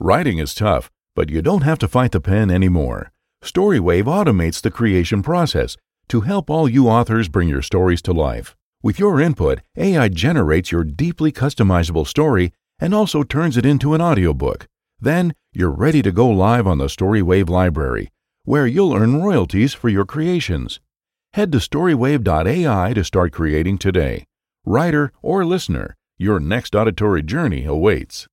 Writing is tough, but you don't have to fight the pen anymore. Storywave automates the creation process to help all you authors bring your stories to life. With your input, AI generates your deeply customizable story and also turns it into an audiobook. Then you're ready to go live on the Storywave library, where you'll earn royalties for your creations. Head to storywave.ai to start creating today. Writer or listener, your next auditory journey awaits.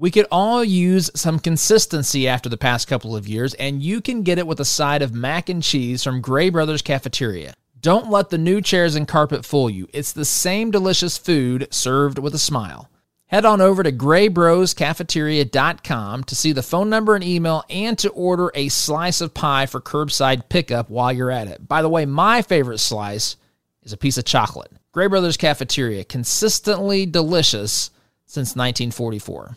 We could all use some consistency after the past couple of years, and you can get it with a side of mac and cheese from Gray Brothers Cafeteria. Don't let the new chairs and carpet fool you. It's the same delicious food served with a smile. Head on over to graybroscafeteria.com to see the phone number and email and to order a slice of pie for curbside pickup while you're at it. By the way, my favorite slice is a piece of chocolate. Gray Brothers Cafeteria, consistently delicious since 1944.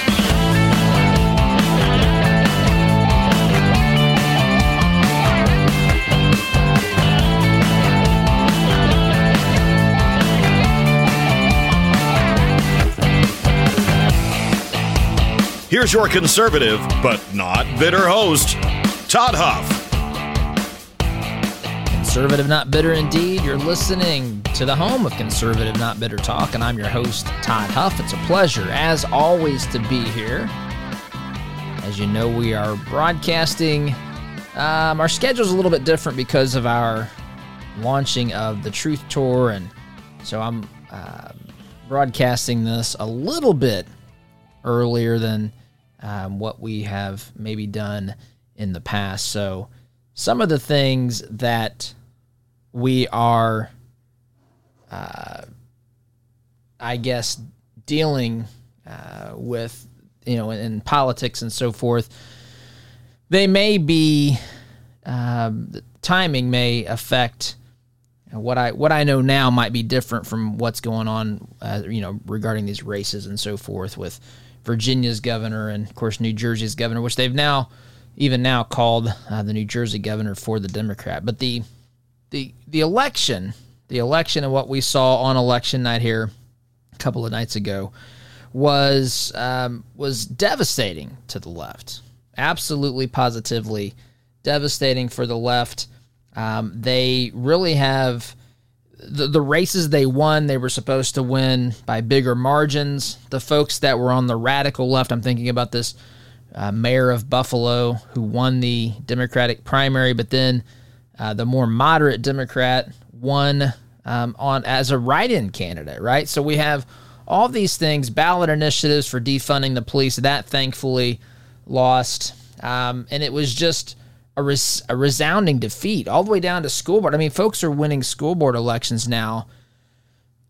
Here's your conservative, but not bitter host, Todd Huff. Conservative Not Bitter indeed. You're listening to the home of Conservative Not Bitter Talk, and I'm your host, Todd Huff. It's a pleasure, as always, to be here. As you know, we are broadcasting. Um, our schedule is a little bit different because of our launching of the Truth Tour, and so I'm uh, broadcasting this a little bit earlier than um, what we have maybe done in the past. So, some of the things that we are, uh, I guess, dealing uh, with, you know, in, in, politics and so forth, they may be, um, timing may affect what I what I know now might be different from what's going on, uh, you know, regarding these races and so forth with Virginia's governor and of course New Jersey's governor, which they've now even now called uh, the New Jersey governor for the Democrat. But the the the election, the election and what we saw on election night here a couple of nights ago was um, was devastating to the left. Absolutely, positively devastating for the left. Um, they really have the, the races they won, they were supposed to win by bigger margins. The folks that were on the radical left, I'm thinking about this uh, mayor of Buffalo who won the Democratic primary, but then uh, the more moderate Democrat won um, on as a write-in candidate. Right, so we have all these things, ballot initiatives for defunding the police. That thankfully lost, um, and it was just a, res- a resounding defeat all the way down to school board. I mean, folks are winning school board elections now,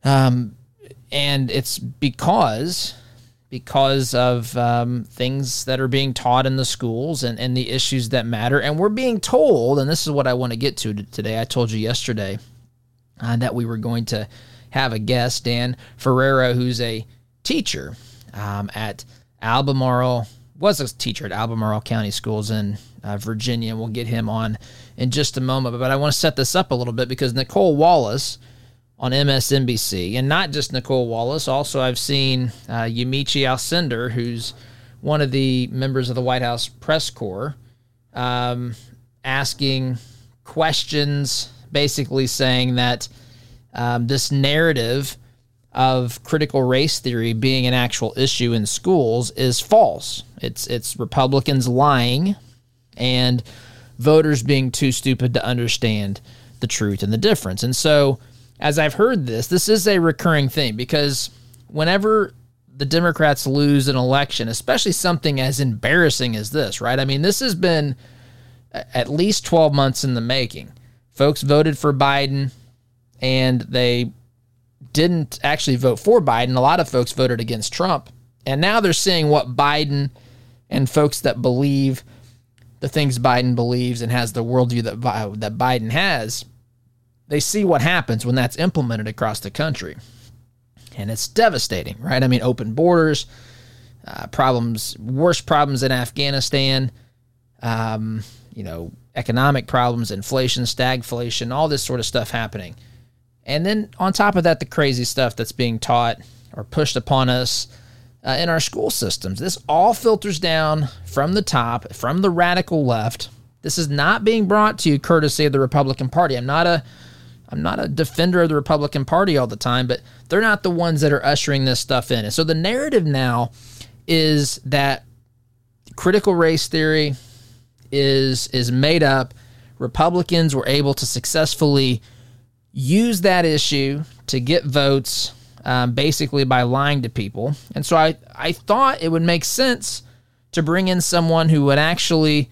um, and it's because because of um, things that are being taught in the schools and, and the issues that matter. And we're being told, and this is what I want to get to today. I told you yesterday uh, that we were going to have a guest, Dan Ferreira, who's a teacher um, at Albemarle, was a teacher at Albemarle County Schools in uh, Virginia. We'll get him on in just a moment. But I want to set this up a little bit because Nicolle Wallace on MSNBC, and not just Nicolle Wallace, also I've seen uh, Yamiche Alcindor, who's one of the members of the White House press corps, um, asking questions, basically saying that um, this narrative of critical race theory being an actual issue in schools is false. It's it's Republicans lying and voters being too stupid to understand the truth and the difference. And so, as I've heard this, this is a recurring thing because whenever the Democrats lose an election, especially something as embarrassing as this, right? I mean, this has been at least 12 months in the making. Folks voted for Biden and they didn't actually vote for Biden. A lot of folks voted against Trump. And now they're seeing what Biden and folks that believe the things Biden believes and has the worldview that that Biden has, they see what happens when that's implemented across the country, and it's devastating, right? I mean, open borders, uh, problems, worse problems in Afghanistan, um, you know, economic problems, inflation, stagflation, all this sort of stuff happening. And then on top of that, the crazy stuff that's being taught or pushed upon us uh, in our school systems. This all filters down from the top, from the radical left. This is not being brought to you courtesy of the Republican Party. I'm not a I'm not a defender of the Republican Party all the time, but they're not the ones that are ushering this stuff in. And so the narrative now is that critical race theory is is made up. Republicans were able to successfully use that issue to get votes um, basically by lying to people. And so I, I thought it would make sense to bring in someone who would actually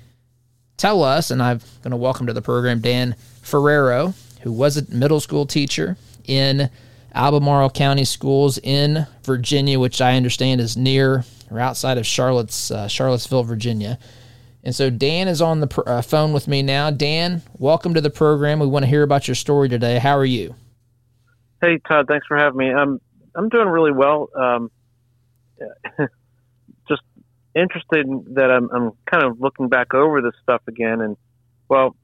tell us, and I'm going to welcome to the program Dan Ferrero, who was a middle school teacher in Albemarle County Schools in Virginia, which I understand is near or outside of Charlotte's uh, Charlottesville, Virginia. And so Dan is on the pr- uh, phone with me now. Dan, welcome to the program. We want to hear about your story today. How are you? Hey Todd, thanks for having me. I'm I'm doing really well. Um, just interested in that I'm I'm kind of looking back over this stuff again, and well,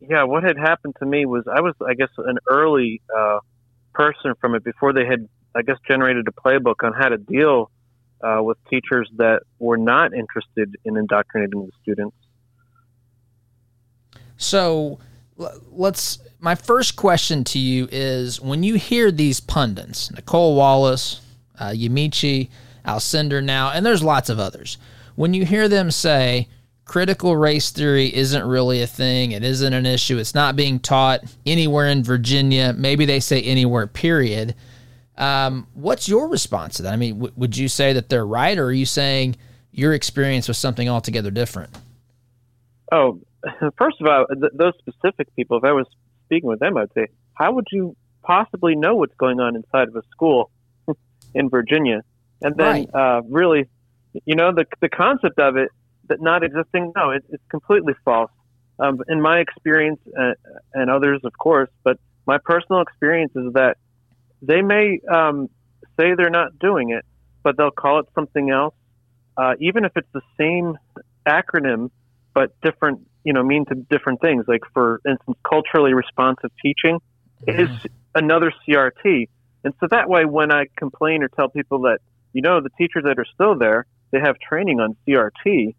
yeah, what had happened to me was I was I guess an early uh, person from it before they had I guess generated a playbook on how to deal uh, with teachers that were not interested in indoctrinating the students. So let's. My first question to you is: When you hear these pundits, Nicolle Wallace, uh, Yamiche, Alcindor now, and there's lots of others, when you hear them say critical race theory isn't really a thing, it isn't an issue, it's not being taught anywhere in Virginia, maybe they say anywhere, period um, what's your response to that? I mean, w- would you say that they're right, or are you saying your experience was something altogether different? Oh, first of all, th- those specific people, if I was speaking with them, I'd say, how would you possibly know what's going on inside of a school in Virginia? And then, right. uh, really, you know, the the concept of it that not existing, no, it, it's completely false. Um, in my experience, uh, and others, of course, but my personal experience is that they may um, say they're not doing it, but they'll call it something else, uh, even if it's the same acronym but different, you know, mean to different things. Like for instance, culturally responsive teaching mm-hmm. is another CRT, and so that way, when I complain or tell people that you know the teachers that are still there, they have training on CRT.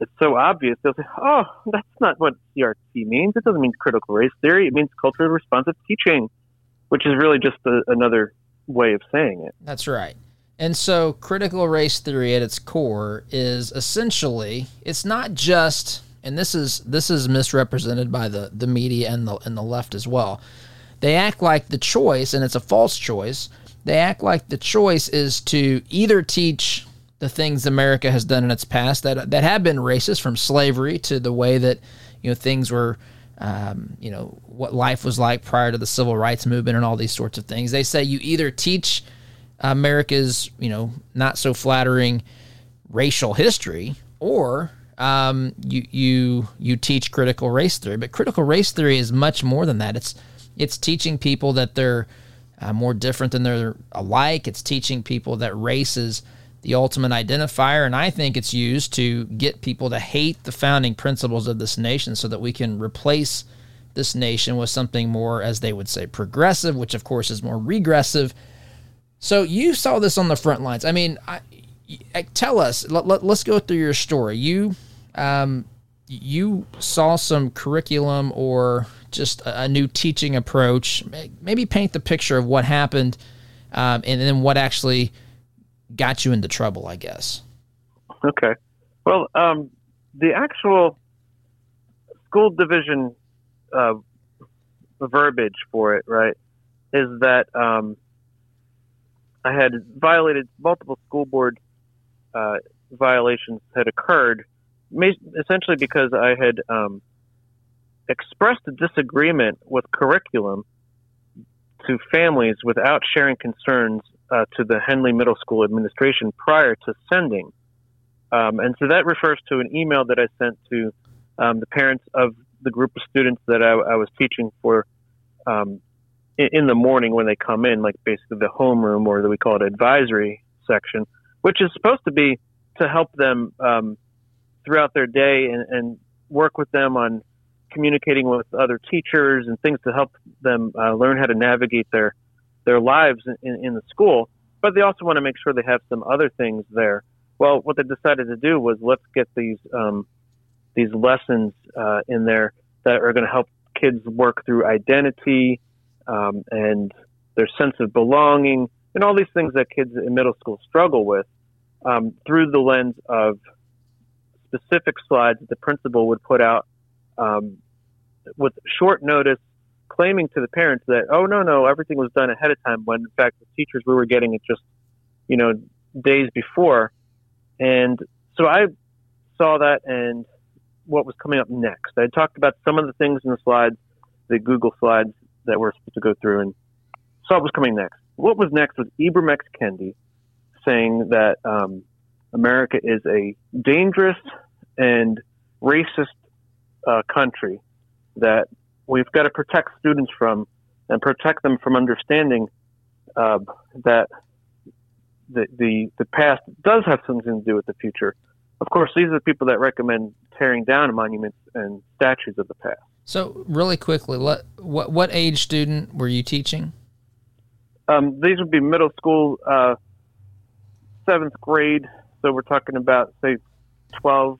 It's so obvious. They'll say, "Oh, that's not what CRT means. It doesn't mean critical race theory. It means culturally responsive teaching." Which is really just a, another way of saying it. That's right. And so critical race theory at its core is essentially it's not just and this is this is misrepresented by the, the media and the and the left as well. They act like the choice, and it's a false choice, they act like the choice is to either teach the things America has done in its past that that have been racist from slavery to the way that you know things were um, you know, what life was like prior to the civil rights movement and all these sorts of things. They say you either teach America's, you know, not so flattering racial history, or um, you you you teach critical race theory. But critical race theory is much more than that. It's it's teaching people that they're uh, more different than they're alike. It's teaching people that race is the ultimate identifier. And I think it's used to get people to hate the founding principles of this nation so that we can replace this nation with something more, as they would say, progressive, which of course is more regressive. So you saw this on the front lines. I mean, I, I, tell us. Let, let, us go through your story. You, um, you saw some curriculum or just a, a, new teaching approach. Maybe paint the picture of what happened, um, and then what actually got you into trouble, I guess. Okay. Well, um, the actual school division uh, verbiage for it, right, is that um, I had violated multiple school board uh, violations had occurred, essentially because I had um, expressed a disagreement with curriculum to families without sharing concerns uh, to the Henley Middle School administration prior to sending. Um, and so that refers to an email that I sent to um, the parents of the group of students that I, I was teaching for um, in, in, the morning when they come in, like basically the homeroom or that we call it advisory section. which is supposed to be to help them um, throughout their day and, and work with them on communicating with other teachers and things to help them uh, learn how to navigate their their lives in, in the school. But they also want to make sure they have some other things there. Well, what they decided to do was let's get these um, these lessons uh, in there that are going to help kids work through identity um, and their sense of belonging and all these things that kids in middle school struggle with um, through the lens of specific slides that the principal would put out um, with short notice, claiming to the parents that, oh, no, no, everything was done ahead of time, when in fact the teachers, we were getting it just, you know, days before. And so I saw that and what was coming up next. I talked about some of the things in the slides, the Google slides that we're supposed to go through, and saw what was coming next. What was next was Ibram X. Kendi saying that um, America is a dangerous and racist uh, country that we've got to protect students from and protect them from understanding uh, that the, the the past does have something to do with the future. Of course, these are the people that recommend tearing down monuments and statues of the past. So, really quickly, what what, what age student were you teaching? Um, these would be middle school, uh, seventh grade. So we're talking about say 12,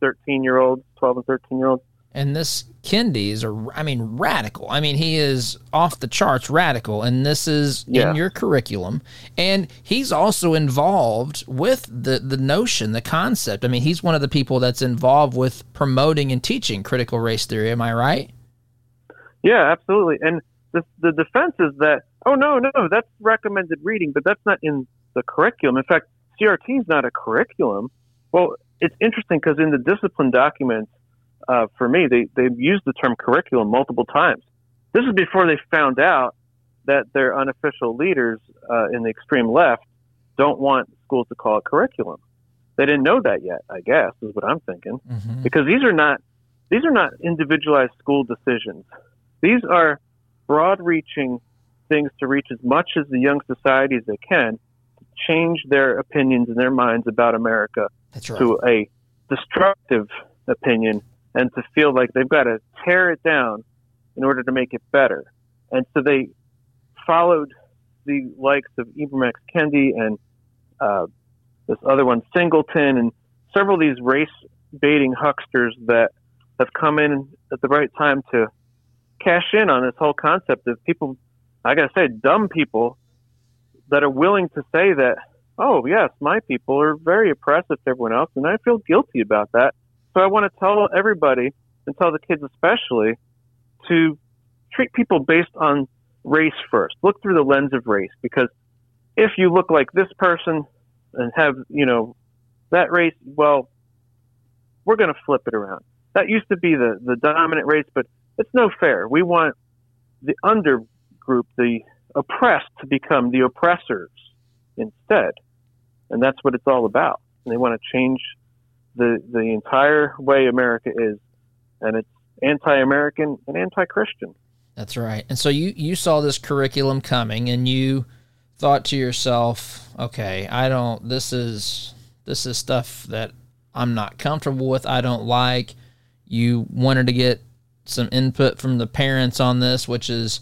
13 year olds, 12 and 13 year olds. And this Kendi is a, I mean, radical. I mean, he is off the charts radical, and this is yeah. in your curriculum. And he's also involved with the the notion, the concept. I mean, he's one of the people that's involved with promoting and teaching critical race theory. Am I right? Yeah, absolutely. And the the defense is that, oh no, no, that's recommended reading, but that's not in the curriculum. In fact, CRT is not a curriculum. Well, it's interesting because in the discipline documents uh, for me, they, they've used the term curriculum multiple times. This is before they found out that their unofficial leaders uh, in the extreme left don't want schools to call it curriculum. They didn't know that yet, I guess, is what I'm thinking. Mm-hmm. Because these are not these are not individualized school decisions. These are broad reaching things to reach as much as the young society as they can to change their opinions and their minds about America right. to a destructive opinion and to feel like they've got to tear it down in order to make it better. And so they followed the likes of Ibram X. Kendi and uh, this other one, Singleton, and several of these race baiting hucksters that have come in at the right time to cash in on this whole concept of people, I gotta say, dumb people that are willing to say that, oh, yes, my people are very oppressive to everyone else, and I feel guilty about that. So I want to tell everybody and tell the kids especially to treat people based on race first. Look through the lens of race because if you look like this person and have, you know, that race, well, we're going to flip it around. That used to be the, the dominant race, but it's no fair. We want the undergroup, the oppressed, to become the oppressors instead. And that's what it's all about. And they want to change the the entire way America is, and it's anti-American and anti-Christian. That's right. And so you you saw this curriculum coming, and you thought to yourself, "Okay, I don't. This is this is stuff that I'm not comfortable with. I don't like." You wanted to get some input from the parents on this, which is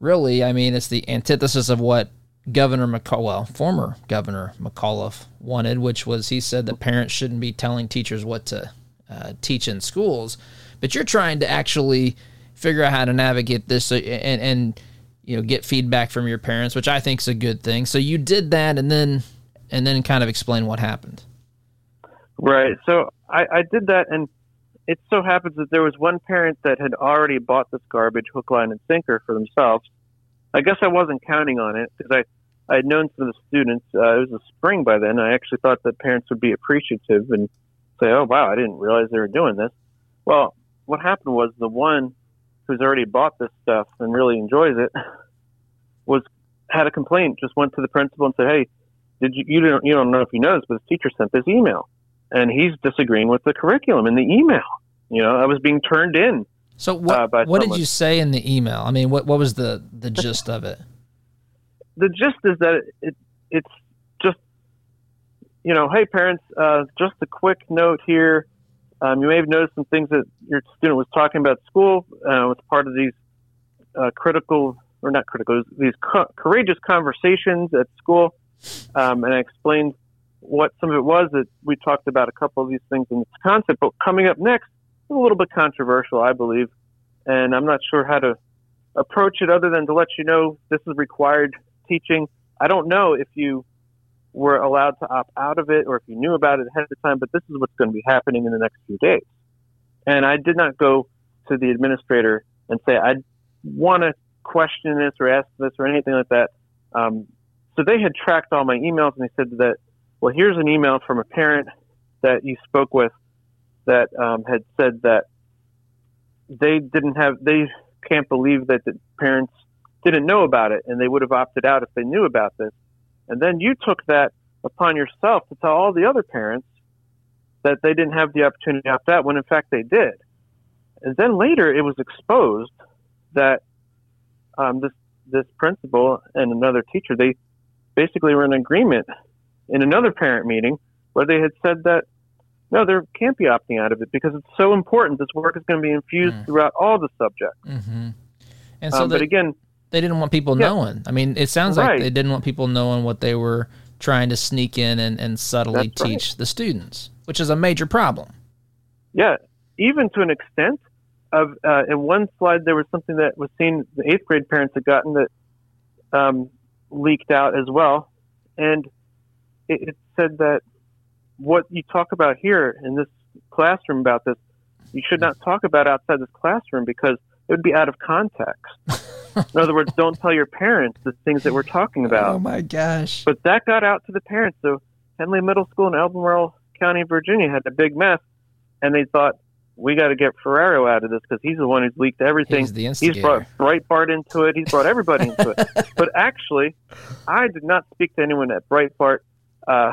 really, I mean, it's the antithesis of what Governor McAuliffe, well, former Governor McAuliffe wanted, which was he said that parents shouldn't be telling teachers what to uh, teach in schools, but you're trying to actually figure out how to navigate this and and you know get feedback from your parents, which I think is a good thing. So you did that, and then and then kind of explain what happened. Right. So I, I did that, and it so happens that there was one parent that had already bought this garbage hook, line, and sinker for themselves I guess I wasn't counting on it because I I had known some of the students. Uh, it was a spring by then. I actually thought that parents would be appreciative and say, "Oh wow, I didn't realize they were doing this." Well, what happened was the one who's already bought this stuff and really enjoys it was had a complaint. Just went to the principal and said, "Hey, did you you don't you don't know if you noticed, but the teacher sent this email, and he's disagreeing with the curriculum in the email. You know, I was being turned in." So what, uh, what did you say in the email? I mean, what what was the the gist of it? The gist is that it, it's just you know, hey parents, uh, just a quick note here. Um, you may have noticed some things that your student was talking about at school uh, was part of these uh, critical or not critical, these co- courageous conversations at school. Um, and I explained what some of it was that we talked about a couple of these things in this concept. But coming up next a little bit controversial, I believe, and I'm not sure how to approach it other than to let you know this is required teaching. I don't know if you were allowed to opt out of it or if you knew about it ahead of time, but this is what's going to be happening in the next few days. And I did not go to the administrator and say, I want to question this or ask this or anything like that. Um, so they had tracked all my emails and they said that, well, here's an email from a parent that you spoke with that um, had said that they didn't have, they can't believe that the parents didn't know about it and they would have opted out if they knew about this. And then you took that upon yourself to tell all the other parents that they didn't have the opportunity to opt out when in fact they did. And then later it was exposed that um, this this principal and another teacher they basically were in agreement in another parent meeting where they had said that no, there can't be opting out of it because it's so important. This work is going to be infused mm. throughout all the subjects. Mm-hmm. And so, um, but again, they didn't want people yeah. knowing. I mean, it sounds right. like they didn't want people knowing what they were trying to sneak in and, and subtly That's teach right. the students, which is a major problem. Yeah, even to an extent of uh, in one slide there was something that was seen the eighth grade parents had gotten that um, leaked out as well, and it, it said that what you talk about here in this classroom about this, you should not talk about outside this classroom because it would be out of context. In other words, don't tell your parents the things that we're talking about. Oh my gosh! But that got out to the parents. So Henley Middle School in Albemarle County, Virginia, had a big mess, and they thought we got to get Ferraro out of this because he's the one who's leaked everything. He's the instigator. He's brought Breitbart into it. He's brought everybody into it. But actually, I did not speak to anyone at Breitbart uh,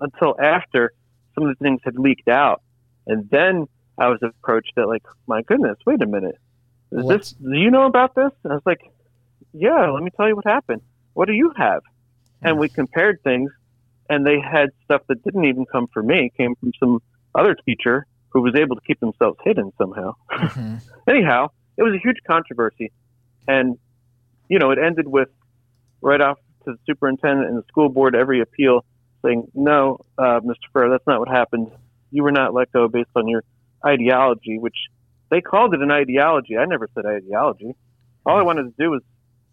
until after some of the things had leaked out, and then I was approached that like, my goodness, wait a minute, is this? Do you know about this? And I was like, yeah. Let me tell you what happened. What do you have? And we compared things, and they had stuff that didn't even come from me. Came from some other teacher who was able to keep themselves hidden somehow. Mm-hmm. Anyhow, it was a huge controversy, and you know, it ended with right off to the superintendent and the school board every appeal saying, "No, uh, Mr. Ferrer, that's not what happened. You were not let go based on your ideology," which they called it an ideology. I never said ideology. All I wanted to do was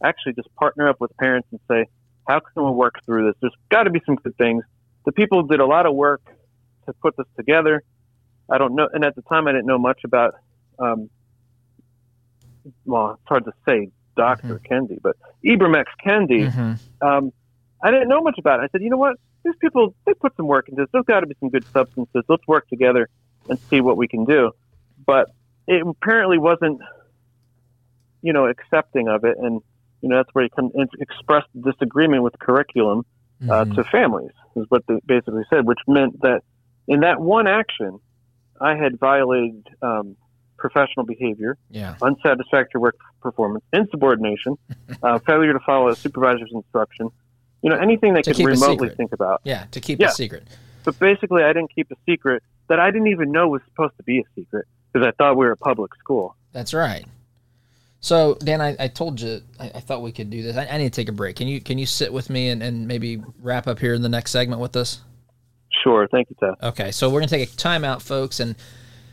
actually just partner up with parents and say, "How can we work through this? There's got to be some good things." The people did a lot of work to put this together. I don't know, and at the time I didn't know much about. Um, well, it's hard to say, doctor Mhm. Kendi, but Ibram X. Kendi. Mm-hmm. Um, I didn't know much about it. I said, you know what? These people, they put some work into this. There's got to be some good substances. Let's work together and see what we can do. But it apparently wasn't, you know, accepting of it. And, you know, that's where he come, expressed disagreement with curriculum uh, Mhm. to families, is what they basically said, which meant that in that one action, I had violated um, professional behavior, yeah. unsatisfactory work performance, insubordination, uh, failure to follow a supervisor's instruction, you know, anything they could remotely think about. Yeah. To keep Yeah. a secret. But basically, I didn't keep a secret that I didn't even know was supposed to be a secret because I thought we were a public school. That's right. So Dan, I, I told you I, I thought we could do this. I, I need to take a break. Can you can you sit with me and, and maybe wrap up here in the next segment with us? Sure. Thank you, Ted. Okay, so we're gonna take a timeout, folks, and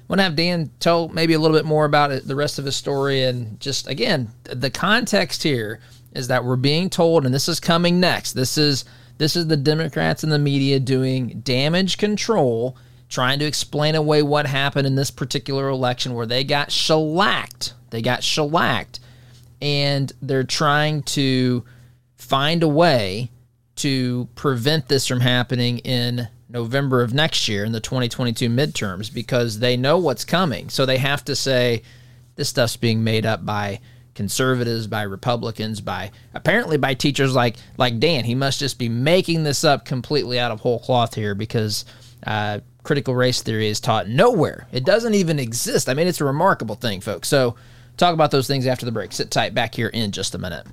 want to have Dan tell maybe a little bit more about it, the rest of his story, and just again, the context here is that we're being told, and this is coming next. This is this is the Democrats and the media doing damage control, trying to explain away what happened in this particular election where they got shellacked. They got shellacked, and they're trying to find a way to prevent this from happening in November of next year in the 2022 midterms because they know what's coming. So they have to say this stuff's being made up by conservatives, by Republicans, by apparently by teachers like like Dan. He must just be making this up completely out of whole cloth here because uh, critical race theory is taught nowhere. It doesn't even exist. I mean, it's a remarkable thing, folks. So talk about those things after the break. Sit tight back here in just a minute.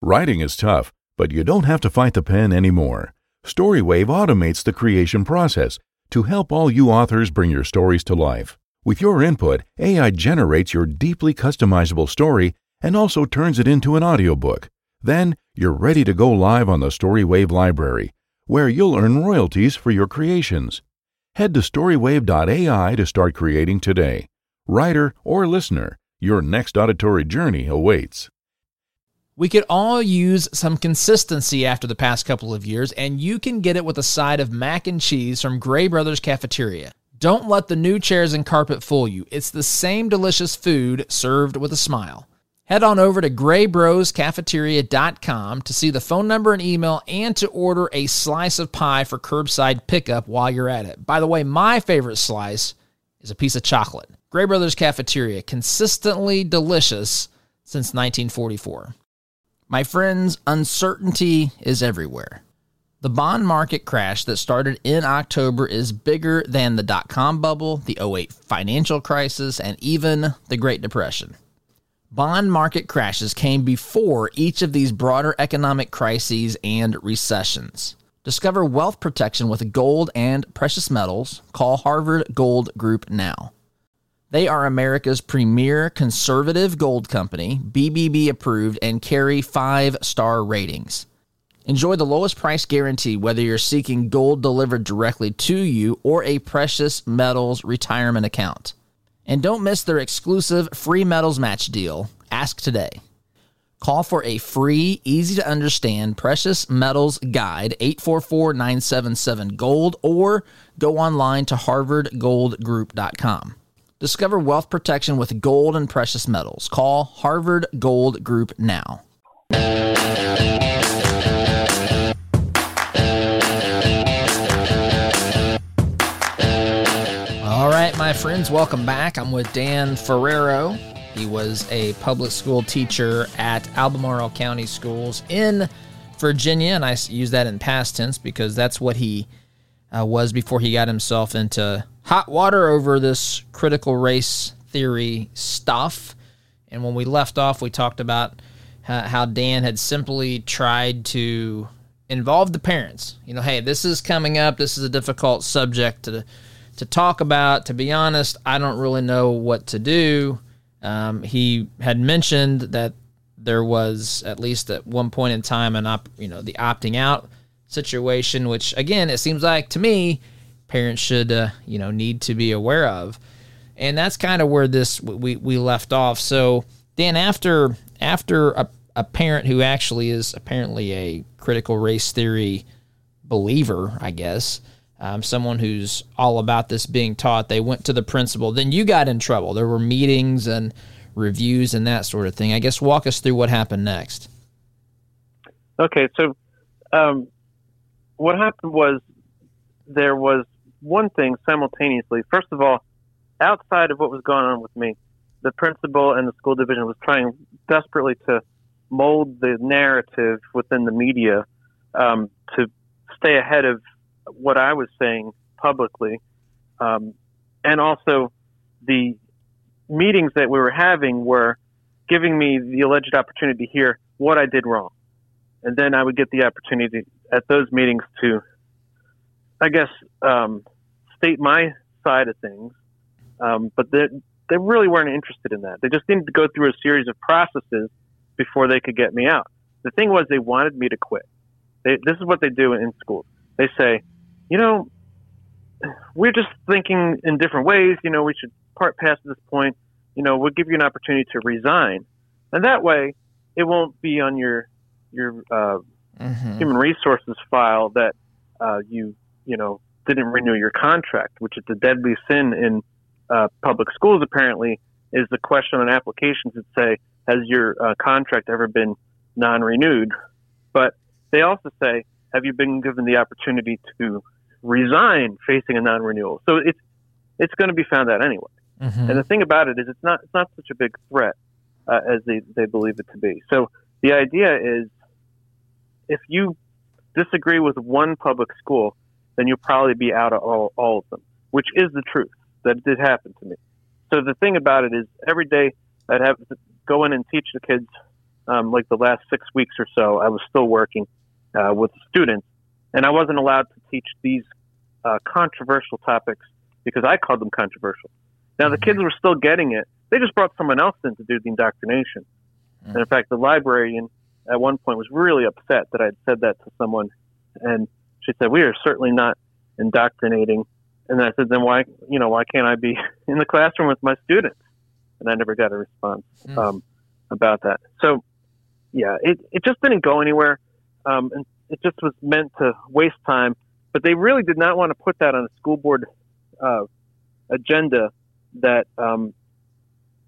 Writing is tough, but you don't have to fight the pen anymore. Storywave automates the creation process to help all you authors bring your stories to life. With your input, AI generates your deeply customizable story and also turns it into an audiobook. Then you're ready to go live on the Storywave library, where you'll earn royalties for your creations. Head to storywave.ai to start creating today. Writer or listener, your next auditory journey awaits. We could all use some consistency after the past couple of years, and you can get it with a side of mac and cheese from Gray Brothers Cafeteria. Don't let the new chairs and carpet fool you. It's the same delicious food served with a smile. Head on over to graybroscafeteria.com to see the phone number and email and to order a slice of pie for curbside pickup while you're at it. By the way, my favorite slice is a piece of chocolate. Gray Brothers Cafeteria, consistently delicious since 1944. My friends, uncertainty is everywhere. The bond market crash that started in October is bigger than the dot com bubble, the 08 financial crisis, and even the Great Depression. Bond market crashes came before each of these broader economic crises and recessions. Discover wealth protection with gold and precious metals. Call Harvard Gold Group now. They are America's premier conservative gold company, BBB approved, and carry five star ratings. Enjoy the lowest price guarantee whether you're seeking gold delivered directly to you or a precious metals retirement account. And don't miss their exclusive free metals match deal. Ask today. Call for a free, easy to understand precious metals guide 844 977 Gold or go online to harvardgoldgroup.com. Discover wealth protection with gold and precious metals. Call Harvard Gold Group now. My friends, welcome back. I'm with Dan Ferrero. He was a public school teacher at Albemarle County Schools in Virginia, and I use that in past tense because that's what he uh, was before he got himself into hot water over this critical race theory stuff. And when we left off, we talked about how Dan had simply tried to involve the parents. You know, hey, this is coming up. This is a difficult subject to to talk about. To be honest, I don't really know what to do. Um, he had mentioned that there was at least at one point in time an op, you know, the opting out situation, which again, it seems like to me parents should uh, you know need to be aware of and that's kind of where this we, we left off so then after after a, a parent who actually is apparently a critical race theory believer i guess um, someone who's all about this being taught. They went to the principal. Then you got in trouble. There were meetings and reviews and that sort of thing. I guess walk us through what happened next. Okay so um, what happened was there was one thing simultaneously. First of all, outside of what was going on with me, the principal and the school division was trying desperately to mold the narrative within the media um, to stay ahead of what I was saying publicly. Um, and also, the meetings that we were having were giving me the alleged opportunity to hear what I did wrong. And then I would get the opportunity at those meetings to I guess, um, state my side of things. Um, but they, they really weren't interested in that. They just needed to go through a series of processes before they could get me out. The thing was, they wanted me to quit. They, this is what they do in schools. They say, you know, we're just thinking in different ways. You know, we should part past this point. You know, we'll give you an opportunity to resign, and that way, it won't be on your your uh, mm-hmm. human resources file that uh, you you know, didn't renew your contract, which is the deadly sin in uh, public schools. Apparently, is the question on applications that say, "Has your uh, contract ever been non-renewed?" But they also say, "Have you been given the opportunity to resign facing a non-renewal?" So it's it's going to be found out anyway. Mm-hmm. And the thing about it is, it's not it's not such a big threat uh, as they they believe it to be. So the idea is, if you disagree with one public school, then you'll probably be out of all, all of them, which is the truth. That did happen to me. So the thing about it is, every day I'd have to go in and teach the kids. Um, like the last six weeks or so, I was still working uh, with students, and I wasn't allowed to teach these uh, controversial topics because I called them controversial. Now the Mm-hmm. kids were still getting it. They just brought someone else in to do the indoctrination. Mm. And in fact, the librarian at one point was really upset that I had said that to someone, and she said, "We are certainly not indoctrinating." And I said, "Then why, you know, why can't I be in the classroom with my students?" And I never got a response Mm. um, about that. So, yeah, it it just didn't go anywhere, um, and it just was meant to waste time. But they really did not want to put that on a school board uh, agenda. That um,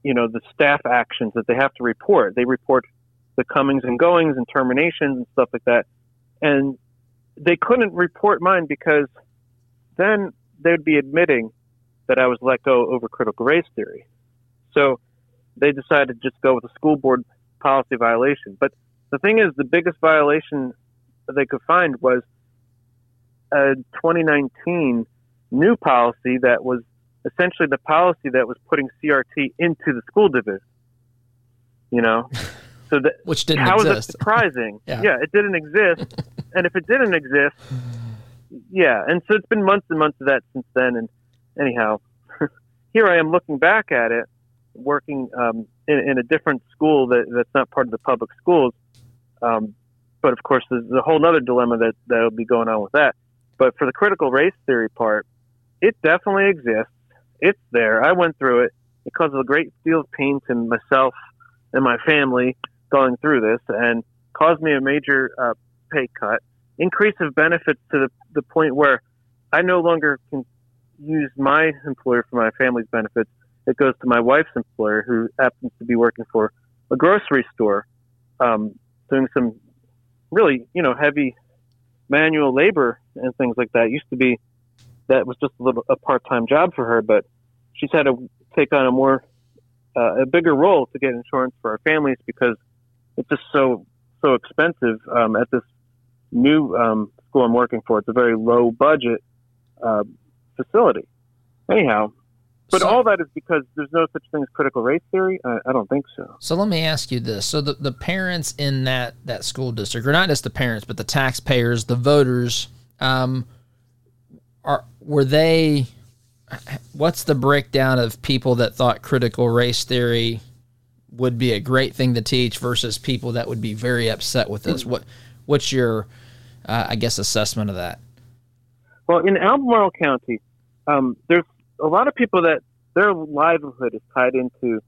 you know the staff actions that they have to report. They report the comings and goings and terminations and stuff like that, and they couldn't report mine because then they'd be admitting that I was let go over critical race theory. So they decided to just go with a school board policy violation. But the thing is, the biggest violation they could find was a 2019 new policy that was essentially the policy that was putting CRT into the school division. You know, so that Which didn't exist. how is that surprising? Yeah. it didn't exist, and if it didn't exist, yeah, and so it's been months and months of that since then. And anyhow, here I am looking back at it, working um, in, in a different school that, that's not part of the public schools. Um, but of course, there's a whole other dilemma that that'll be going on with that. But for the critical race theory part, it definitely exists. It's there. I went through it. It caused a great deal of pain to myself and my family going through this, and caused me a major uh, pay cut, increase of benefits to the the point where I no longer can use my employer for my family's benefits. It goes to my wife's employer, who happens to be working for a grocery store, um, doing some really, you know, heavy manual labor and things like that. It used to be that was just a little a part time job for her, but she's had to take on a more uh, a bigger role to get insurance for our families because it's just so so expensive um, at this new um, school I'm working for. It's a very low budget uh, facility. Anyhow, but So- all that is because there's no such thing as critical race theory. I, I don't think so. So let me ask you this: so the, the parents in that that school district, or not just the parents, but the taxpayers, the voters, um, are were they? What's the breakdown of people that thought critical race theory would be a great thing to teach versus people that would be very upset with this? What what's your, uh, I guess, assessment of that? Well, in Albemarle County, um, there's a lot of people that their livelihood is tied into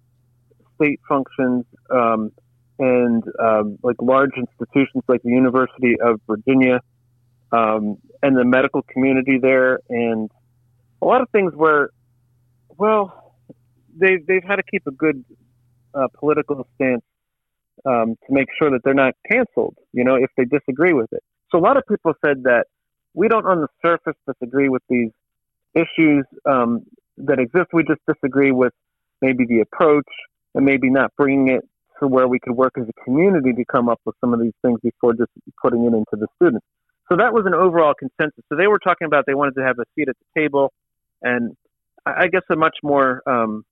state functions um, and um, like large institutions like the University of Virginia um, and the medical community there, and a lot of things where, well, they they've had to keep a good uh, political stance um, to make sure that they're not canceled. You know, if they disagree with it. So a lot of people said that we don't on the surface disagree with these issues um, that exist. We just disagree with maybe the approach and maybe not bringing it to where we could work as a community to come up with some of these things before just putting it into the students. So that was an overall consensus. So they were talking about they wanted to have a seat at the table and I guess a much more um,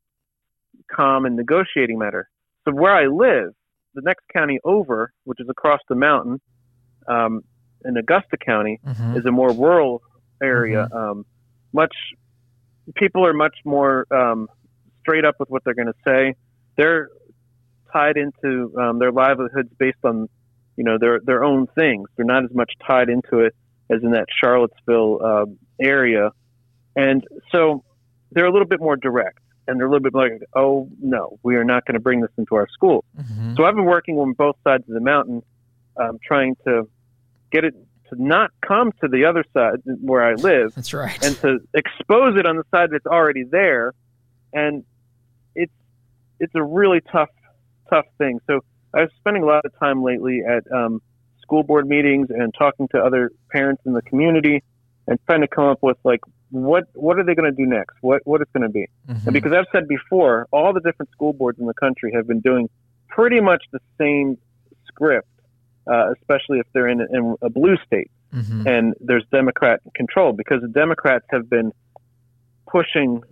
calm and negotiating matter. So where I live, the next county over, which is across the mountain, um, in Augusta County, Mm-hmm. is a more rural area. Um, much people are much more um, straight up with what they're going to say. They're tied into um, their livelihoods based on you know their their own things. They're not as much tied into it as in that Charlottesville um area, and so they're a little bit more direct. And they're a little bit like, oh no, we are not going to bring this into our school. Mm-hmm. So I've been working on both sides of the mountain, um, trying to get it to not come to the other side where I live, That's right. and to expose it on the side that's already there. And it's it's a really tough tough thing. So I was spending a lot of time lately at um, school board meetings and talking to other parents in the community and trying to come up with like what what are they going to do next? What what it's going to be? Mhm. And because I've said before, all the different school boards in the country have been doing pretty much the same script, uh, especially if they're in, in a blue state Mhm. and there's Democrat control because the Democrats have been pushing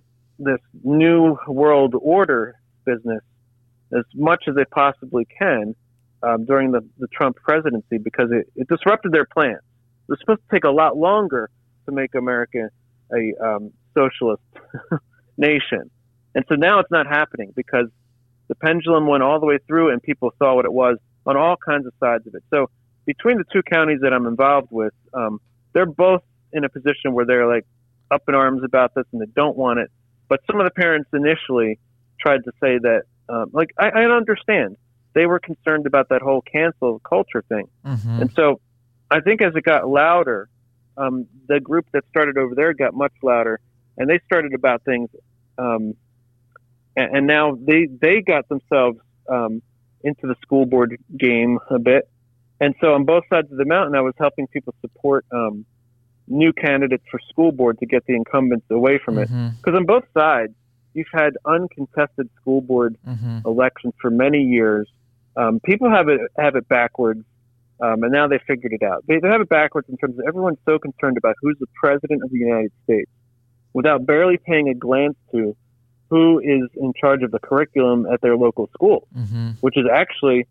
this new world order business as much as they possibly can um, during the, the Trump presidency because it, it disrupted their plans. was supposed to take a lot longer to make America a um, socialist nation. And so now it's not happening because the pendulum went all the way through and people saw what it was on all kinds of sides of it. So between the two counties that I'm involved with, um, they're both in a position where they're like up in arms about this and they don't want it. But some of the parents initially tried to say that, um, like, I, I understand. They were concerned about that whole cancel culture thing. Mm-hmm. And so I think as it got louder, um, the group that started over there got much louder, and they started about things. Um, and, and now they they got themselves um, into the school board game a bit. And so on both sides of the mountain, I was helping people support um, new candidates for school board to get the incumbents away from it. Mhm. Because on both sides, you've had uncontested school board Mhm. elections for many years. Um, people have it have it backwards, um, and now they figured it out. They, they have it backwards in terms of everyone's so concerned about who's the president of the United States, without barely paying a glance to who is in charge of the curriculum at their local school, Mhm. which is actually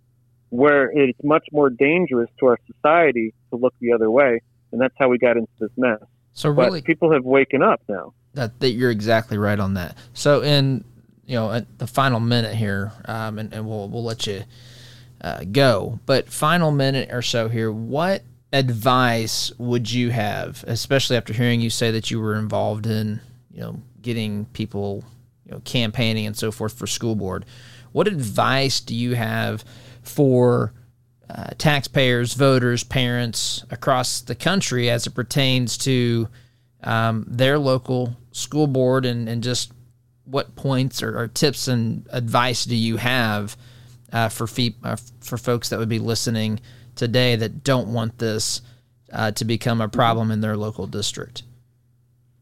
where it's much more dangerous to our society to look the other way, and that's how we got into this mess. So But really, people have waken up now. That, that you're exactly right on that. So in you know at the final minute here, um, and, and we'll we'll let you uh, go. But final minute or so here, what advice would you have, especially after hearing you say that you were involved in you know getting people you know campaigning and so forth for school board? What advice do you have for uh, taxpayers, voters, parents across the country as it pertains to um, their local school board and, and just what points or, or tips and advice do you have uh, for fe- uh, for folks that would be listening today that don't want this uh, to become a problem in their local district?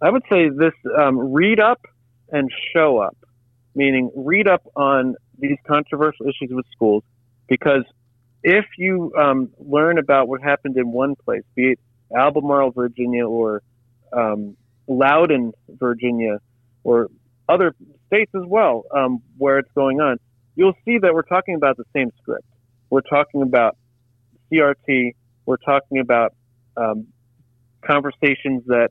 I would say this: um, read up and show up. Meaning, read up on these controversial issues with schools, because if you um, learn about what happened in one place, be it Albemarle, Virginia, or um, Loudoun, Virginia, or other states as well, um, where it's going on, you'll see that we're talking about the same script. We're talking about CRT. We're talking about um, conversations that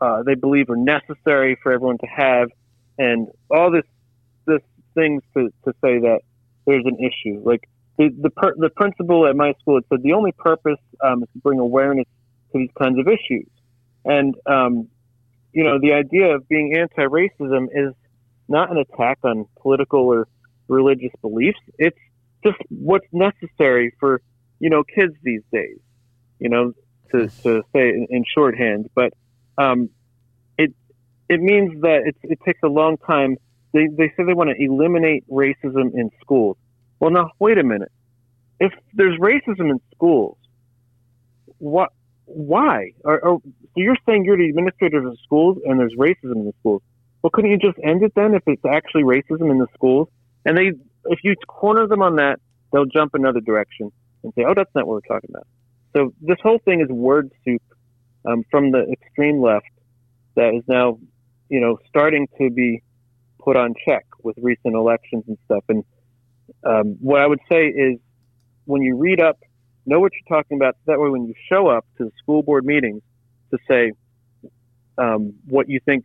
uh, they believe are necessary for everyone to have, and all this this things to, to say that there's an issue. Like the the, per, the principal at my school, it said the only purpose um, is to bring awareness to these kinds of issues, and um, you know the idea of being anti-racism is not an attack on political or religious beliefs. It's just what's necessary for you know kids these days. You know, to to say in, in shorthand, but um, it it means that it, it takes a long time. They they say they want to eliminate racism in schools. Well, now wait a minute. If there's racism in schools, what? Why? Or, or, so you're saying you're the administrator of schools and there's racism in the schools? Well, couldn't you just end it then if it's actually racism in the schools? And they, if you corner them on that, they'll jump another direction and say, "Oh, that's not what we're talking about." So this whole thing is word soup um, from the extreme left that is now, you know, starting to be put on check with recent elections and stuff. And um, what I would say is, when you read up, know what you're talking about. That way, when you show up to the school board meetings, to say um, what you think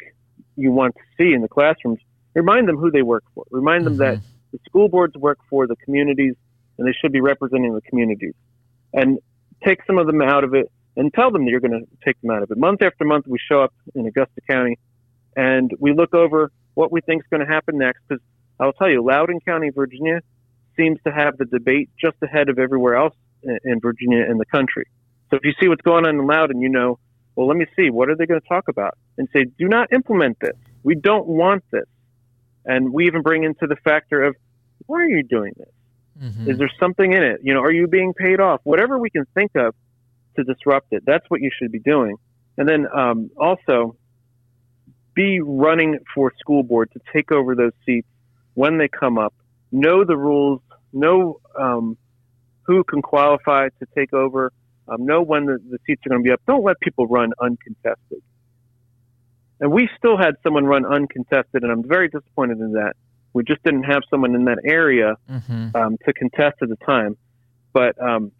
you want to see in the classrooms, remind them who they work for. Remind them that the school boards work for the communities, and they should be representing the communities. And take some of them out of it and tell them that you're going to take them out of it. Month after month, we show up in Augusta County and we look over what we think is going to happen next. Because I'll tell you, Loudoun County, Virginia, seems to have the debate just ahead of everywhere else in, in Virginia and the country. So if you see what's going on in Loudoun, you know, well, let me see, what are they going to talk about? And say, do not implement this. We don't want this. And we even bring into the factor of, why are you doing this? Mhm. Is there something in it? You know, are you being paid off? Whatever we can think of to disrupt it, that's what you should be doing. And then um, also be running for school board to take over those seats when they come up. Know the rules. Know um, who can qualify to take over. Um, know when the, the seats are going to be up. Don't let people run uncontested. And we still had someone run uncontested, and I'm very disappointed in that. We just didn't have someone in that area Mhm. um, to contest at the time. But um,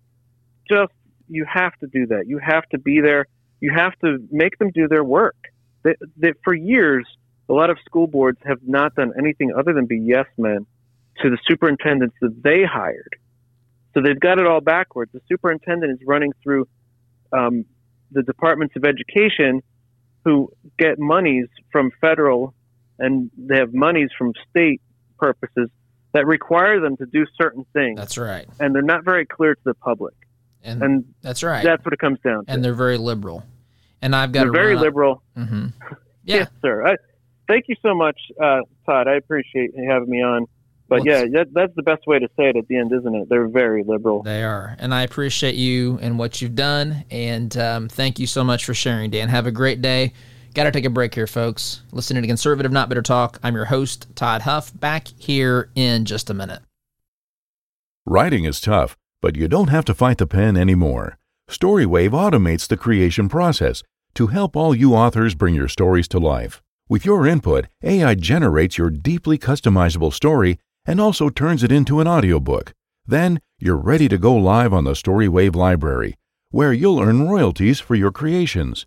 just you have to do that. You have to be there. You have to make them do their work. That, that for years, a lot of school boards have not done anything other than be yes men to the superintendents that they hired. So they've got it all backwards. The superintendent is running through um, the departments of education who get monies from federal and they have monies from state purposes that require them to do certain things. That's right. And they're not very clear to the public. And, And that's right. That's what it comes down to. and they're very liberal. And I've got very liberal. hmm Yeah. Yes, sir. I, thank you so much, uh, Todd. I appreciate you having me on. But Well, yeah, that, that's the best way to say it at the end, isn't it? They're very liberal. They are. And I appreciate you and what you've done. And um, thank you so much for sharing, Dan. Have a great day. Got to take a break here, folks. Listening to Conservative Not Bitter Talk. I'm your host, Todd Huff, back here in just a minute. Writing is tough, but you don't have to fight the pen anymore. Storywave automates the creation process to help all you authors bring your stories to life. With your input, AI generates your deeply customizable story and also turns it into an audiobook. Then you're ready to go live on the Storywave library, where you'll earn royalties for your creations.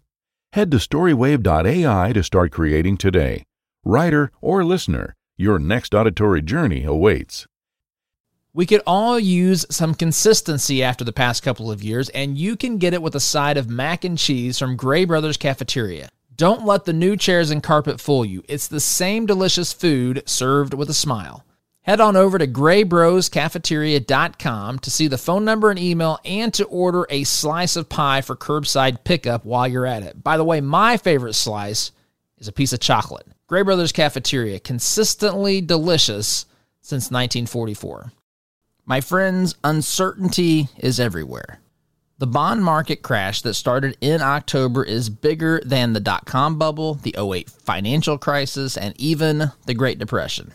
Head to storywave.ai to start creating today. Writer or listener, your next auditory journey awaits. We could all use some consistency after the past couple of years, and you can get it with a side of mac and cheese from Gray Brothers Cafeteria. Don't let the new chairs and carpet fool you. It's the same delicious food served with a smile. Head on over to graybroscafeteria.com to see the phone number and email and to order a slice of pie for curbside pickup while you're at it. By the way, my favorite slice is a piece of chocolate. Gray Brothers Cafeteria, consistently delicious since 1944. My friends, uncertainty is everywhere. The bond market crash that started in October is bigger than the dot com bubble, the 08 financial crisis, and even the Great Depression.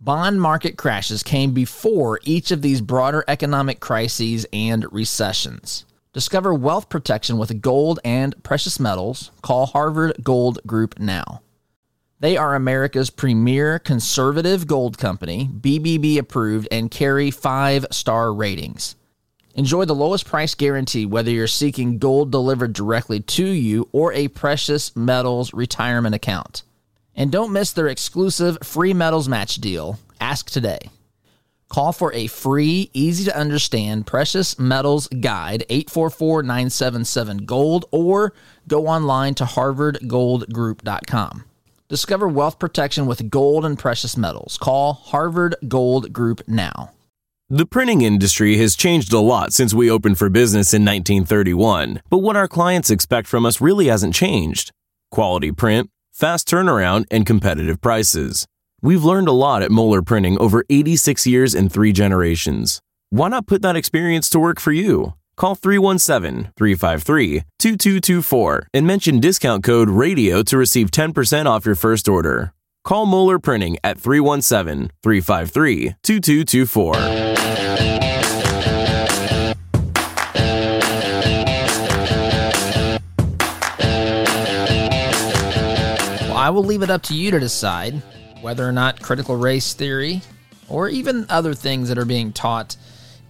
Bond market crashes came before each of these broader economic crises and recessions. Discover wealth protection with gold and precious metals. Call Harvard Gold Group now. They are America's premier conservative gold company, BBB approved, and carry five star ratings. Enjoy the lowest price guarantee whether you're seeking gold delivered directly to you or a precious metals retirement account. And don't miss their exclusive free metals match deal. Ask today. Call for a free, easy to understand precious metals guide 844 977 gold or go online to harvardgoldgroup.com. Discover wealth protection with gold and precious metals. Call Harvard Gold Group now. The printing industry has changed a lot since we opened for business in 1931, but what our clients expect from us really hasn't changed. Quality print, fast turnaround, and competitive prices. We've learned a lot at Moeller Printing over 86 years and three generations. Why not put that experience to work for you? Call 317 353 2224 and mention discount code RADIO to receive 10% off your first order. Call Moeller Printing at 317 353 2224. I will leave it up to you to decide whether or not critical race theory or even other things that are being taught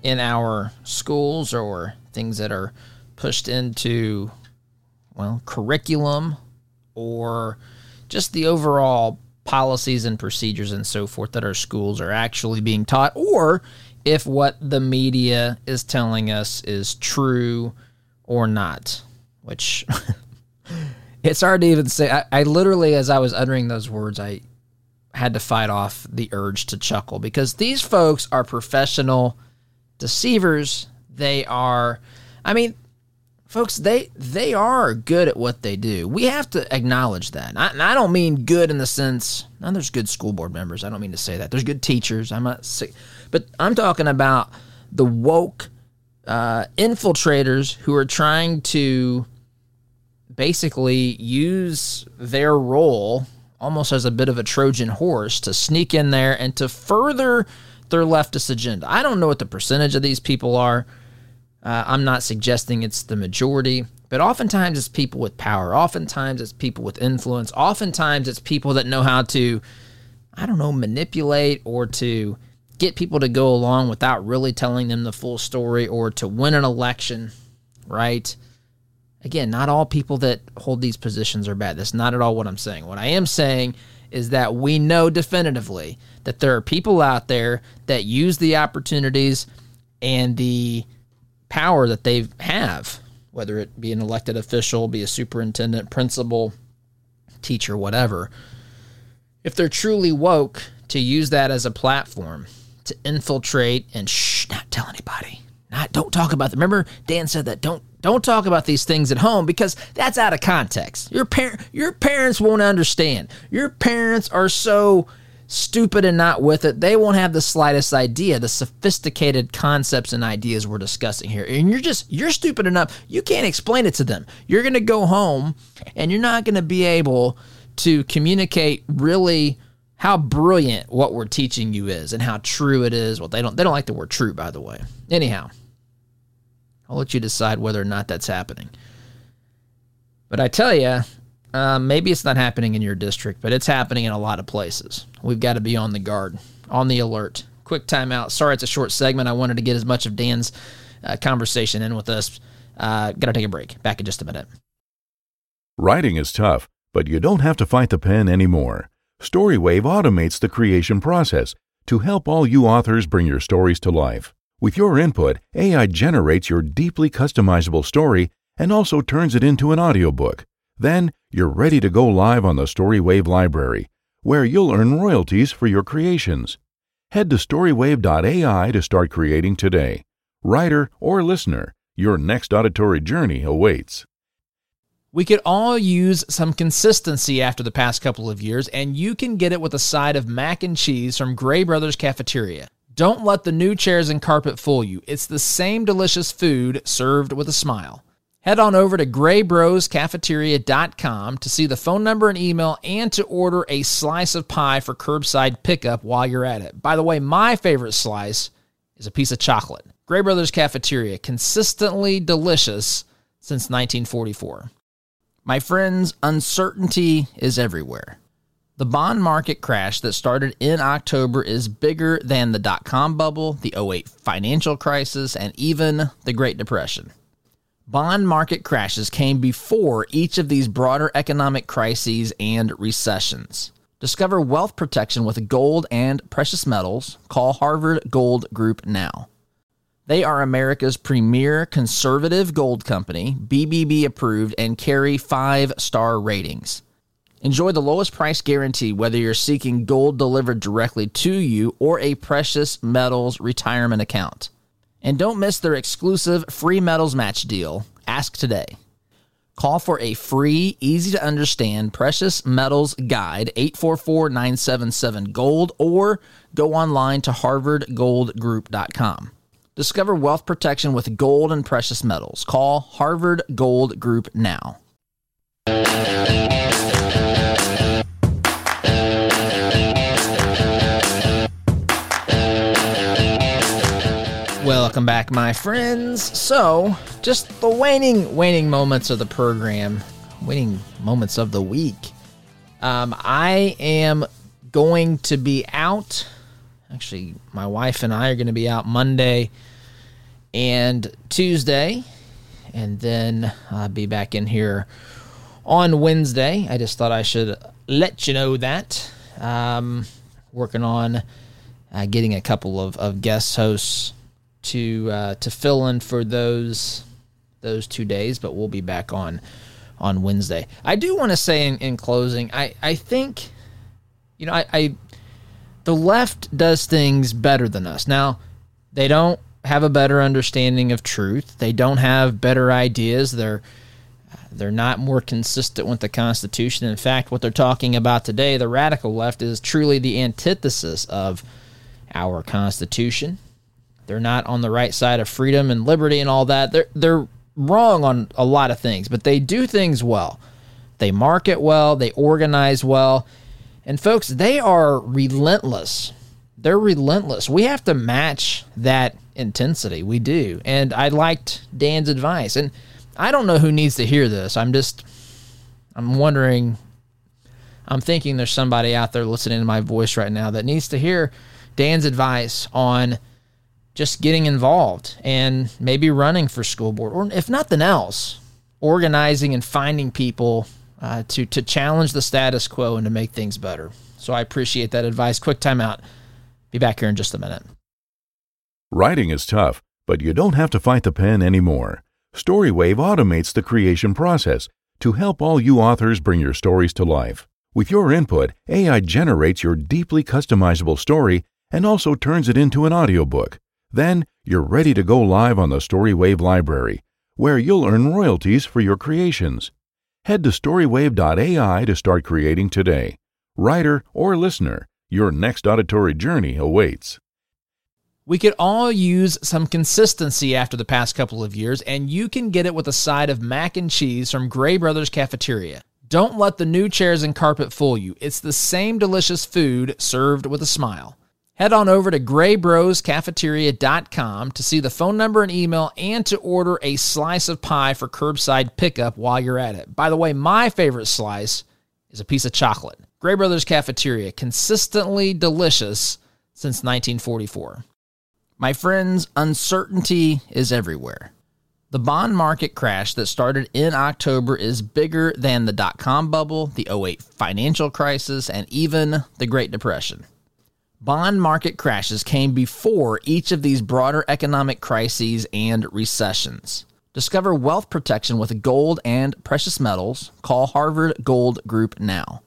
in our schools or things that are pushed into, well, curriculum or just the overall policies and procedures and so forth that our schools are actually being taught, or if what the media is telling us is true or not, which it's hard to even say. I, I literally, as I was uttering those words, I had to fight off the urge to chuckle because these folks are professional deceivers. They are, I mean, folks, they they are good at what they do. We have to acknowledge that. I, and I don't mean good in the sense. Now, there's good school board members. I don't mean to say that. There's good teachers. I'm not sick, but I'm talking about the woke uh, infiltrators who are trying to basically use their role almost as a bit of a Trojan horse to sneak in there and to further their leftist agenda. I don't know what the percentage of these people are. Uh, I'm not suggesting it's the majority, but oftentimes it's people with power. Oftentimes it's people with influence. Oftentimes it's people that know how to, I don't know, manipulate or to get people to go along without really telling them the full story or to win an election. right? Again, not all people that hold these positions are bad. That's not at all what I'm saying. What I am saying is that we know definitively that there are people out there that use the opportunities and the power that they have, whether it be an elected official, be a superintendent, principal, teacher, whatever. If they're truly woke, to use that as a platform to infiltrate and shh, not tell anybody. Not don't talk about them. Remember, Dan said that don't don't talk about these things at home because that's out of context. Your parent your parents won't understand. Your parents are so stupid and not with it. They won't have the slightest idea the sophisticated concepts and ideas we're discussing here. And you're just you're stupid enough you can't explain it to them. You're going to go home and you're not going to be able to communicate really how brilliant what we're teaching you is and how true it is. Well, they don't they don't like the word true, by the way. Anyhow, I'll let you decide whether or not that's happening. But I tell you, uh, maybe it's not happening in your district, but it's happening in a lot of places. We've got to be on the guard, on the alert. Quick timeout. Sorry, it's a short segment. I wanted to get as much of Dan's uh, conversation in with us. Uh, Got to take a break. Back in just a minute. Writing is tough, but you don't have to fight the pen anymore. Storywave automates the creation process to help all you authors bring your stories to life. With your input, AI generates your deeply customizable story and also turns it into an audiobook. Then you're ready to go live on the Storywave library, where you'll earn royalties for your creations. Head to storywave.ai to start creating today. Writer or listener, your next auditory journey awaits. We could all use some consistency after the past couple of years, and you can get it with a side of mac and cheese from Gray Brothers Cafeteria. Don't let the new chairs and carpet fool you. It's the same delicious food served with a smile. Head on over to graybroscafeteria.com to see the phone number and email and to order a slice of pie for curbside pickup while you're at it. By the way, my favorite slice is a piece of chocolate. Gray Brothers Cafeteria, consistently delicious since 1944. My friends, uncertainty is everywhere. The bond market crash that started in October is bigger than the dot com bubble, the 08 financial crisis, and even the Great Depression. Bond market crashes came before each of these broader economic crises and recessions. Discover wealth protection with gold and precious metals. Call Harvard Gold Group now. They are America's premier conservative gold company, BBB approved, and carry five star ratings. Enjoy the lowest price guarantee whether you're seeking gold delivered directly to you or a precious metals retirement account. And don't miss their exclusive free metals match deal. Ask today. Call for a free, easy to understand precious metals guide 844 977 Gold or go online to harvardgoldgroup.com. Discover wealth protection with gold and precious metals. Call Harvard Gold Group now. Welcome back, my friends. So, just the waning, waning moments of the program, waning moments of the week. Um, I am going to be out. Actually, my wife and I are going to be out Monday and Tuesday, and then I'll be back in here on Wednesday. I just thought I should let you know that. Um, working on uh, getting a couple of, of guest hosts to uh, to fill in for those those two days, but we'll be back on on Wednesday. I do want to say in, in closing, I, I think, you know, I, I the left does things better than us. Now, they don't have a better understanding of truth. They don't have better ideas. They're they're not more consistent with the Constitution. In fact, what they're talking about today, the radical left, is truly the antithesis of our Constitution. They're not on the right side of freedom and liberty and all that. They're they're wrong on a lot of things, but they do things well. They market well, they organize well. And folks, they are relentless. They're relentless. We have to match that intensity. We do. And I liked Dan's advice. And I don't know who needs to hear this. I'm just I'm wondering I'm thinking there's somebody out there listening to my voice right now that needs to hear Dan's advice on just getting involved and maybe running for school board, or if nothing else, organizing and finding people uh, to to challenge the status quo and to make things better. So I appreciate that advice. Quick timeout. Be back here in just a minute. Writing is tough, but you don't have to fight the pen anymore. Storywave automates the creation process to help all you authors bring your stories to life. With your input, AI generates your deeply customizable story and also turns it into an audiobook. Then you're ready to go live on the Storywave library, where you'll earn royalties for your creations. Head to storywave.ai to start creating today. Writer or listener, your next auditory journey awaits. We could all use some consistency after the past couple of years, and you can get it with a side of mac and cheese from Gray Brothers Cafeteria. Don't let the new chairs and carpet fool you. It's the same delicious food served with a smile. Head on over to graybroscafeteria.com to see the phone number and email and to order a slice of pie for curbside pickup while you're at it. By the way, my favorite slice is a piece of chocolate. Gray Brothers Cafeteria, consistently delicious since 1944. My friends, uncertainty is everywhere. The bond market crash that started in October is bigger than the dot com bubble, the 08 financial crisis, and even the Great Depression. Bond market crashes came before each of these broader economic crises and recessions. Discover wealth protection with gold and precious metals. Call Harvard Gold Group now.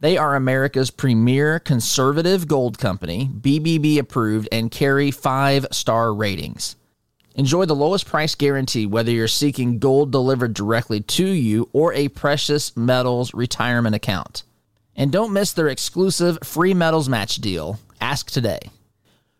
They are America's premier conservative gold company, BBB approved, and carry five star ratings. Enjoy the lowest price guarantee whether you're seeking gold delivered directly to you or a precious metals retirement account. And don't miss their exclusive free metals match deal. Ask today.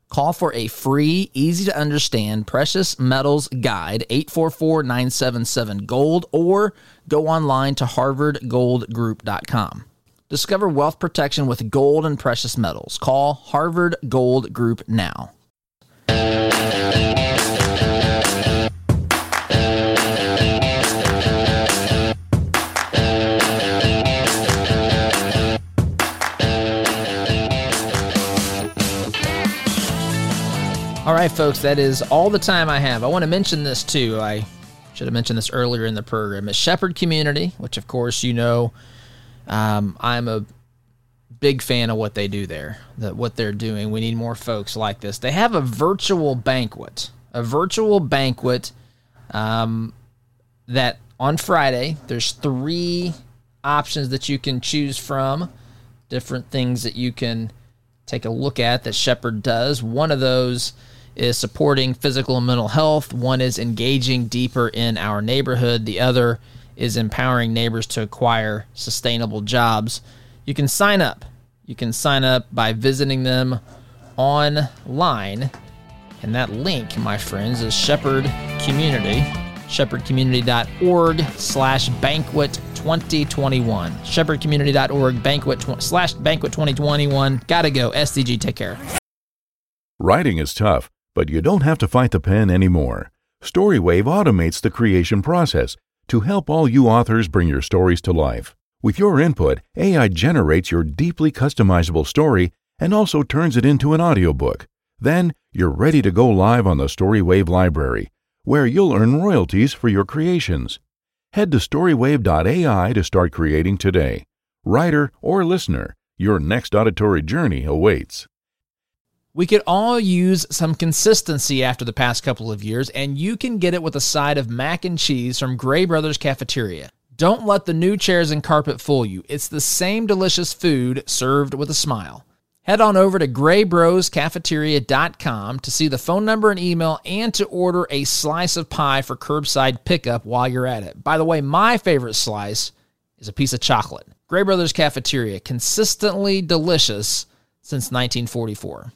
Call for a free, easy to understand precious metals guide 844 977 Gold or go online to harvardgoldgroup.com. Discover wealth protection with gold and precious metals. Call Harvard Gold Group now. All right, folks, that is all the time I have. I want to mention this too. I should have mentioned this earlier in the program. It's Shepherd Community, which, of course, you know um, I'm a big fan of what they do there, that what they're doing. We need more folks like this. They have a virtual banquet, a virtual banquet um, that on Friday, there's three options that you can choose from, different things that you can take a look at that Shepherd does. One of those is supporting physical and mental health, one is engaging deeper in our neighborhood, the other is empowering neighbors to acquire sustainable jobs. You can sign up. You can sign up by visiting them online. And that link, my friends, is Shepherd Community, shepherdcommunity.org slash banquet 2021. Shepherdcommunity.org banquet slash banquet 2021. Gotta go. SDG, take care. Writing is tough, but you don't have to fight the pen anymore. Storywave automates the creation process to help all you authors bring your stories to life. With your input, AI generates your deeply customizable story and also turns it into an audiobook. Then you're ready to go live on the Storywave library, where you'll earn royalties for your creations. Head to storywave.ai to start creating today. Writer or listener, your next auditory journey awaits. We could all use some consistency after the past couple of years, and you can get it with a side of mac and cheese from Gray Brothers Cafeteria. Don't let the new chairs and carpet fool you. It's the same delicious food served with a smile. Head on over to graybroscafeteria.com to see the phone number and email and to order a slice of pie for curbside pickup while you're at it. By the way, my favorite slice is a piece of chocolate. Gray Brothers Cafeteria, consistently delicious since 1944.